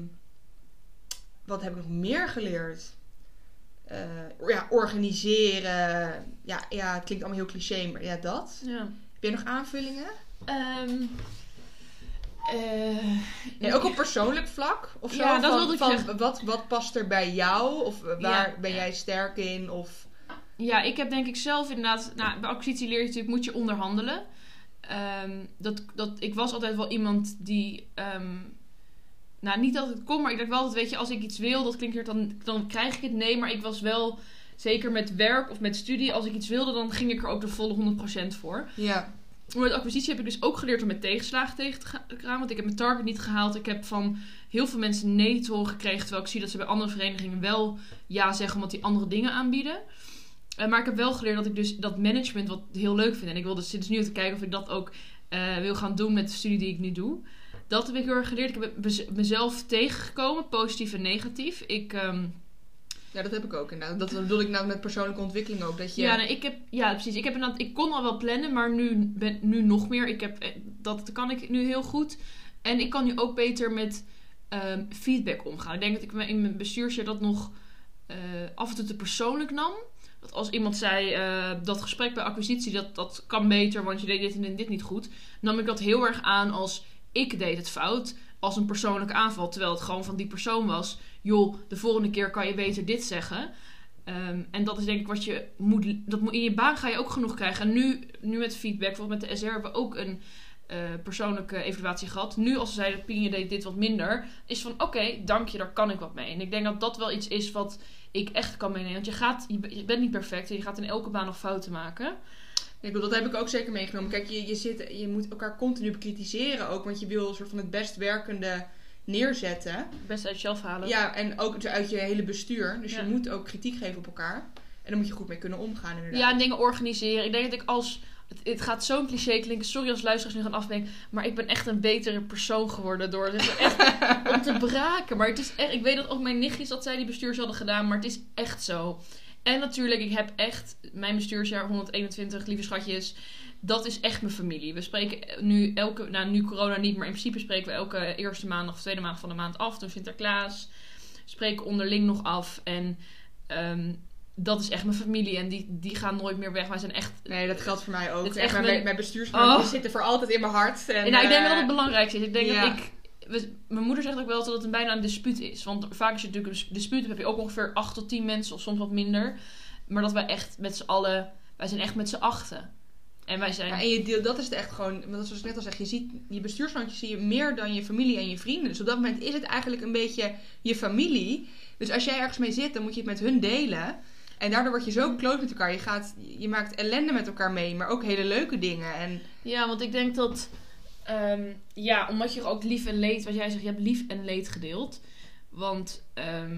wat heb ik nog meer geleerd? Eh, ja, organiseren. Ja, ja, het klinkt allemaal heel cliché, maar ja, dat. Heb je nog aanvullingen? Ehm, eh, Ja, ook op persoonlijk vlak? Of zo? Ja, dat van, wilde ik van. Wat, wat past er bij jou? Of waar Ja, ben jij sterk in? Of... Ja, ik heb denk ik zelf inderdaad... Nou, bij acquisitie leer je natuurlijk, moet je onderhandelen. Ehm, dat, dat, ik was altijd wel iemand die... ehm, nou, niet dat het kon, maar ik dacht wel dat, weet je, als ik iets wil, dat klinkt dan, dan krijg ik het. Nee, maar ik was wel, zeker met werk of met studie, als ik iets wilde, dan ging ik er ook de volle 100% voor. Ja. Met acquisitie heb ik dus ook geleerd om met tegenslagen tegen te ga- gaan. Want ik heb mijn target niet gehaald. Ik heb van heel veel mensen nee te horen gekregen. Terwijl ik zie dat ze bij andere verenigingen wel ja zeggen. Omdat die andere dingen aanbieden. Eh, maar ik heb wel geleerd dat ik dus dat management wat heel leuk vind. En ik wil dus sinds nu te kijken of ik dat ook eh, wil gaan doen met de studie die ik nu doe. Dat heb ik heel erg geleerd. Ik heb mez- mezelf tegengekomen. Positief en negatief. Ik... ehm, ja, dat heb ik ook inderdaad. Dat bedoel ik nou met persoonlijke ontwikkeling ook. Dat je... Ja, ik heb, ja, precies. Ik, heb inderdaad, ik kon al wel plannen, maar nu, ben, nu nog meer. Ik heb, eh, dat kan ik nu heel goed. En ik kan nu ook beter met ehm, feedback omgaan. Ik denk dat ik in mijn bestuursjaar dat nog eh, af en toe te persoonlijk nam. Dat als iemand zei, eh, dat gesprek bij acquisitie, dat, dat kan beter, want je deed dit en dit niet goed. Nam ik dat heel erg aan als ik deed het fout. Als een persoonlijke aanval. Terwijl het gewoon van die persoon was. Joh, de volgende keer kan je beter dit zeggen. Ehm, en dat is denk ik wat je moet, dat moet. In je baan ga je ook genoeg krijgen. En nu, nu met feedback, bijvoorbeeld met de SR hebben we ook een eh, persoonlijke evaluatie gehad. Nu als ze zeiden, Pien, deed dit wat minder. Is van, oké, dank je, daar kan ik wat mee. En ik denk dat dat wel iets is wat ik echt kan meenemen. Want je, gaat, je bent niet perfect en je gaat in elke baan nog fouten maken. Ik bedoel, dat heb ik ook zeker meegenomen. Kijk, je, je, zit, je moet elkaar continu bekritiseren ook. Want je wil een soort van het best werkende neerzetten. Best uit jezelf halen. Ja, en ook uit je hele bestuur. Dus Ja. je moet ook kritiek geven op elkaar. En daar moet je goed mee kunnen omgaan inderdaad. Ja, en dingen organiseren. Ik denk dat ik als Het, gaat zo'n cliché klinken. Sorry als luisteraars nu gaan afdenken. Maar ik ben echt een betere persoon geworden door het echt om te braken. Maar het is echt... Ik weet dat ook mijn nichtjes dat zij die bestuurs hadden gedaan. Maar het is echt zo. En natuurlijk, ik heb echt mijn bestuursjaar 121, lieve schatjes. Dat is echt mijn familie. We spreken nu elke, nou nu corona niet, maar in principe spreken we elke eerste maandag of tweede maandag van de maand af. Toen Sinterklaas. Spreken onderling nog af. En ehm, dat is echt mijn familie. En die, die gaan nooit meer weg. Wij zijn echt. Nee, dat geldt voor mij ook. Is Echt, echt mijn, mijn- Oh. zitten voor altijd in mijn hart. En, En nou, ik denk eh, dat het het belangrijkste is. Ik denk ja. dat ik. we- mijn moeder zegt ook wel dat het een bijna een dispuut is. Want vaak als je natuurlijk een dispuut hebt, heb je ook ongeveer 8 tot 10 mensen, of soms wat minder. Maar dat wij echt met z'n allen. Wij zijn echt met z'n achten. En wij zijn. Ja, en je deel, dat is het echt gewoon, want zoals ik net al zeg, je ziet je bestuurslandjes zie je meer dan je familie en je vrienden. Dus op dat moment is het eigenlijk een beetje je familie. Dus als jij ergens mee zit, dan moet je het met hun delen. En daardoor word je zo close met elkaar. Je, gaat, je maakt ellende met elkaar mee, maar ook hele leuke dingen. En Ja, want ik denk dat. ehm, ja, omdat je ook lief en leed. Wat jij zegt, je hebt lief en leed gedeeld. Want ehm,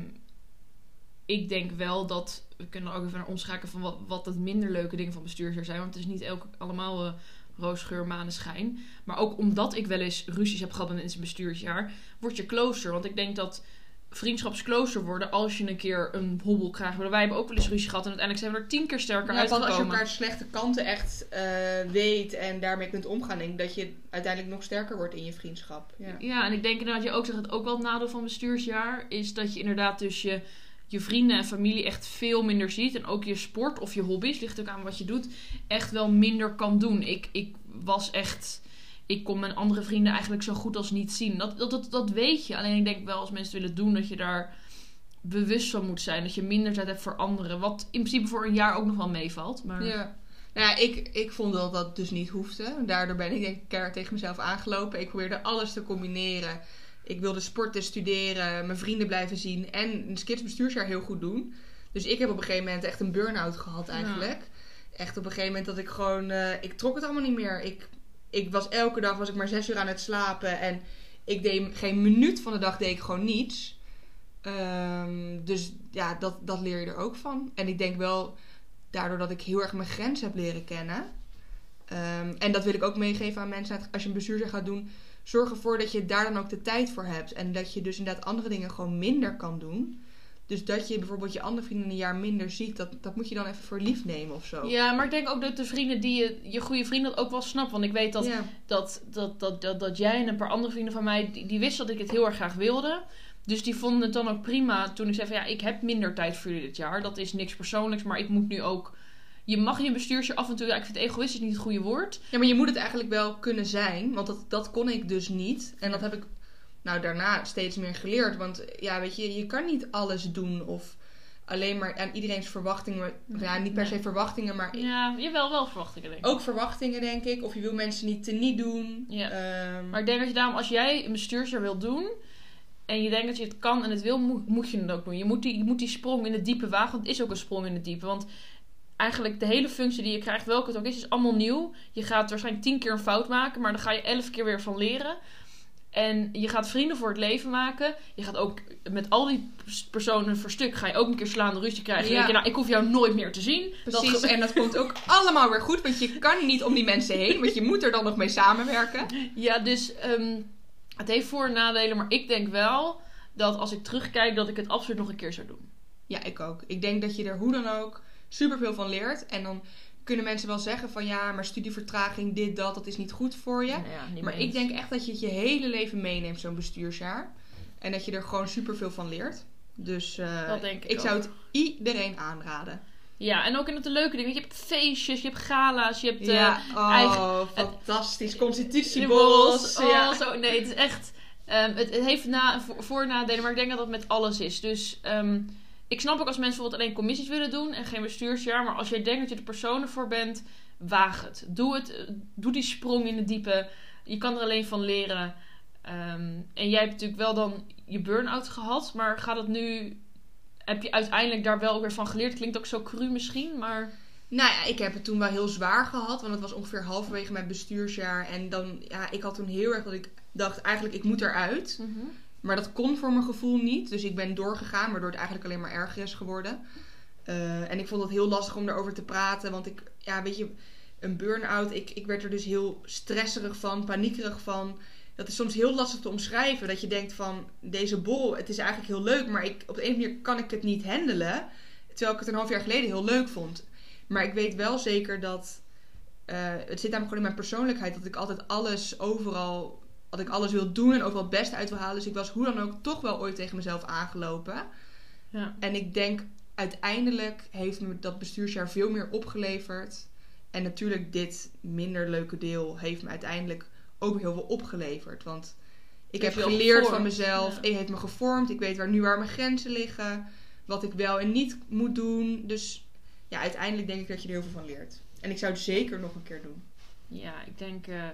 ik denk wel dat. We kunnen ook even naar omschakelen van wat, wat het minder leuke dingen van bestuursjaar zijn. Want het is niet elke, allemaal eh roosgeur, maneschijn. Maar ook omdat ik wel eens ruzies heb gehad in zijn bestuursjaar. Word je closer. Want ik denk dat vriendschaps closer worden als je een keer een hobbel krijgt. Wij hebben ook wel eens ruzie gehad en uiteindelijk zijn we er tien keer sterker ja, uitgekomen. als je elkaar slechte kanten echt eh, weet en daarmee kunt omgaan, denk ik dat je uiteindelijk nog sterker wordt in je vriendschap. Ja. Ja, en ik denk inderdaad, je ook zegt het ook wel het nadeel van bestuursjaar is dat je inderdaad dus je, je vrienden en familie echt veel minder ziet. En ook je sport of je hobby's, ligt ook aan wat je doet, echt wel minder kan doen. Ik, ik was echt. Ik kon mijn andere vrienden eigenlijk zo goed als niet zien. Dat, dat, dat, dat weet je. Alleen ik denk wel als mensen willen doen, dat je daar bewust van moet zijn. Dat je minder tijd hebt voor anderen. Wat in principe voor een jaar ook nog wel meevalt. Maar... Ja. Nou ja, ik, ik vond dat dat dus niet hoefde. Daardoor ben ik denk ik keihard tegen mezelf aangelopen. Ik probeerde alles te combineren. Ik wilde sporten, studeren, mijn vrienden blijven zien en een bestuursjaar heel goed doen. Dus ik heb op een gegeven moment echt een burn-out gehad eigenlijk. Echt op een gegeven moment dat ik gewoon... eh, ik trok het allemaal niet meer. Ik, ik was elke dag was ik maar zes uur aan het slapen. En ik deed geen minuut van de dag deed ik gewoon niets. Ehm, dus ja, dat, dat leer je er ook van. En ik denk wel, daardoor dat ik heel erg mijn grens heb leren kennen. Ehm, en dat wil ik ook meegeven aan mensen. Als je een bestuurder gaat doen, zorg ervoor dat je daar dan ook de tijd voor hebt. En dat je dus inderdaad andere dingen gewoon minder kan doen. Dus dat je bijvoorbeeld je andere vrienden een jaar minder ziet, dat, dat moet je dan even voor lief nemen of zo. Ja, maar ik denk ook dat de vrienden die je, je goede vrienden dat ook wel snappen. Want ik weet dat Ja. dat, dat, dat, dat, dat jij en een paar andere vrienden van mij, die, die wisten dat ik het heel erg graag wilde. Dus die vonden het dan ook prima toen ik zei van ja, ik heb minder tijd voor jullie dit jaar. Dat is niks persoonlijks, maar ik moet nu ook... Je mag je bestuursje af en toe, ja, ik vind egoïstisch niet het goede woord. Ja, maar je moet het eigenlijk wel kunnen zijn. Want dat, dat kon ik dus niet. En dat heb ik nou daarna steeds meer geleerd. Want ja, weet je, je kan niet alles doen of alleen maar aan iedereen's verwachtingen. Ja, niet per se verwachtingen, maar Ja, jawel, wel verwachtingen denk ik. ook verwachtingen, denk ik. Of je wil mensen niet te niet doen. Ja. Ehm, Maar ik denk dat je daarom, als jij een bestuursjaar wil doen... en je denkt dat je het kan en het wil, moet, moet je het ook doen. Je moet, die, je moet die sprong in het diepe wagen, want het is ook een sprong in het diepe. Want eigenlijk de hele functie die je krijgt, welke het ook is, is allemaal nieuw. Je gaat waarschijnlijk tien keer een fout maken, maar dan ga je elf keer weer van leren. En je gaat vrienden voor het leven maken. Je gaat ook met al die pers- personen voor stuk, ga je ook een keer slaande ruzie krijgen. Ja. denk je, nou, ik hoef jou nooit meer te zien. Precies, Dat en dat komt ook allemaal weer goed. Want je kan niet om die mensen heen. Want je moet er dan nog mee samenwerken. Ja, dus ehm, het heeft voor- en nadelen. Maar ik denk wel dat als ik terugkijk, dat ik het absoluut nog een keer zou doen. Ja, ik ook. Ik denk dat je er hoe dan ook superveel van leert. En dan kunnen mensen wel zeggen van ja, maar studievertraging, dit, dat, dat is niet goed voor je. Nou ja, Maar ik denk echt dat je het je hele leven meeneemt, zo'n bestuursjaar. En dat je er gewoon superveel van leert. Dus eh, ik ik zou het iedereen aanraden. Ja, en ook in het leuke dingen. Je hebt feestjes, je hebt gala's, je hebt... eh, ja, oh, eigen- fantastisch. borrels. Constitutieborrels. Oh, ja. zo, nee, het is echt... ehm, het, het heeft na, voor, voor- en nadelen, maar ik denk dat dat met alles is. Dus ehm, ik snap ook als mensen bijvoorbeeld alleen commissies willen doen en geen bestuursjaar. Maar als jij denkt dat je er persoon voor bent, waag het. Doe het. eh, Doe die sprong in het diepe. Je kan er alleen van leren. Ehm, en jij hebt natuurlijk wel dan je burn-out gehad. Maar gaat het nu... Heb je uiteindelijk daar wel weer van geleerd? Klinkt ook zo cru misschien, maar... Nou ja, ik heb het toen wel heel zwaar gehad. Want het was ongeveer halverwege mijn bestuursjaar. En dan, ja, ik had toen heel erg dat ik dacht, eigenlijk, ik moet eruit. Maar dat kon voor mijn gevoel niet. Dus ik ben doorgegaan, waardoor het eigenlijk alleen maar erger is geworden. Eh, en ik vond het heel lastig om erover te praten. Want ik, ja, weet je, een burn-out. Ik, ik werd er dus heel stresserig van, paniekerig van. Dat is soms heel lastig te omschrijven. Dat je denkt van, deze bol, het is eigenlijk heel leuk, maar ik, op de een manier kan ik het niet handelen. Terwijl ik het een half jaar geleden heel leuk vond. Maar ik weet wel zeker dat, eh, het zit namelijk gewoon in mijn persoonlijkheid, dat ik altijd alles overal, dat ik alles wil doen en ook wel het beste uit wil halen. Dus ik was hoe dan ook toch wel ooit tegen mezelf aangelopen. Ja. En ik denk uiteindelijk heeft me dat bestuursjaar veel meer opgeleverd. En natuurlijk dit minder leuke deel heeft me uiteindelijk ook heel veel opgeleverd. Want ik heb geleerd van mezelf. ja. Het heeft me gevormd. Ik weet waar nu waar mijn grenzen liggen. Wat ik wel en niet moet doen. Dus ja, uiteindelijk denk ik dat je er heel veel van leert. En ik zou het zeker nog een keer doen. Ja, ik denk, eh,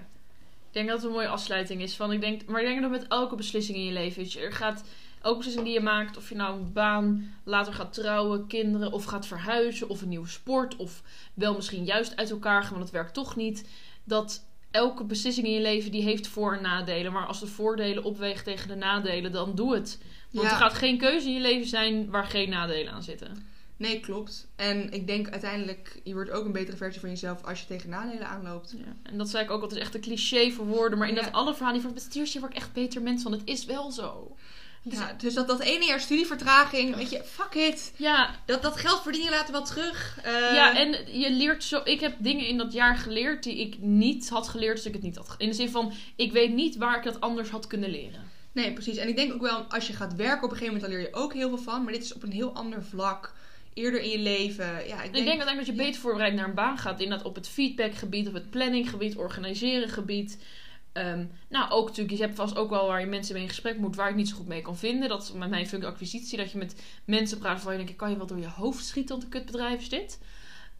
ik denk dat het een mooie afsluiting is. Van, ik denk, maar ik denk dat met elke beslissing in je leven. Weet je, er gaat, elke beslissing die je maakt, of je nou een baan, later gaat trouwen, kinderen, of gaat verhuizen, of een nieuwe sport, of wel misschien juist uit elkaar gaan, want het werkt toch niet. Dat elke beslissing in je leven die heeft voor- en nadelen. Maar als de voordelen opwegen tegen de nadelen, dan doe het. Want Ja. er gaat geen keuze in je leven zijn waar geen nadelen aan zitten. Nee, klopt. En ik denk uiteindelijk, je wordt ook een betere versie van jezelf als je tegen nadelen aanloopt. Ja, en dat zei ik ook, dat is echt een cliché voor woorden. Maar in Ja. dat alle verhalen die van het bestuursje word ik echt beter mens van. Het is wel zo. Ja, dus dat, dat ene jaar studievertraging, weet je, fuck it. Ja, Dat, dat geld verdien je later wel terug. Eh, ja, en je leert zo. Ik heb dingen in dat jaar geleerd die ik niet had geleerd als ik het niet had. In de zin van, ik weet niet waar ik dat anders had kunnen leren. Nee, precies. En ik denk ook wel, als je gaat werken op een gegeven moment, dan leer je ook heel veel van. Maar dit is op een heel ander vlak. Eerder in je leven. Ja, ik denk, Ik denk dat je ja. beter voorbereid naar een baan gaat. Inderdaad op het feedbackgebied, op het planninggebied, organiseren gebied. Ehm, nou, ook natuurlijk, je hebt vast ook wel waar je mensen mee in gesprek moet, waar ik niet zo goed mee kan vinden. Dat is met mijn functie acquisitie, dat je met mensen praat waarvan je denkt, kan je wel door je hoofd schieten, want een kutbedrijf is dit.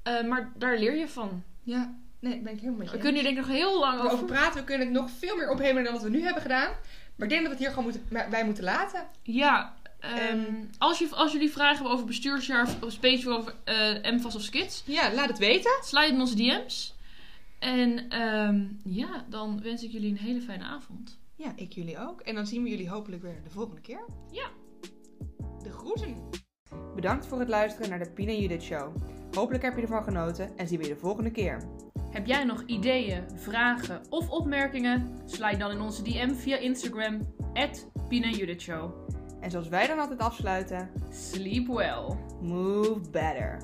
Eh, maar daar leer je van. Ja, nee, dat ben ik helemaal We kunnen hier denk ik nog heel lang over over. praten. We kunnen het nog veel meer ophemelen dan wat we nu hebben gedaan. Maar ik denk dat we het hier gewoon moeten, bij moeten laten. Ja, ehm, Ehm, als, je, als jullie vragen hebben over bestuursjaar of specifiek over eh MVAS of Skits, Ja, laat het weten. slide in onze DM's. En ehm, ja, dan wens ik jullie een hele fijne avond. Ja, ik jullie ook. En dan zien we jullie hopelijk weer de volgende keer. Ja. De groeten. Bedankt voor het luisteren naar de Pina Judith Show. Hopelijk heb je ervan genoten en zien we je de volgende keer. Heb jij nog ideeën, vragen of opmerkingen? Slide dan in onze DM via Instagram, @pinajudithshow. En zoals wij dan altijd afsluiten, Sleep well. move better.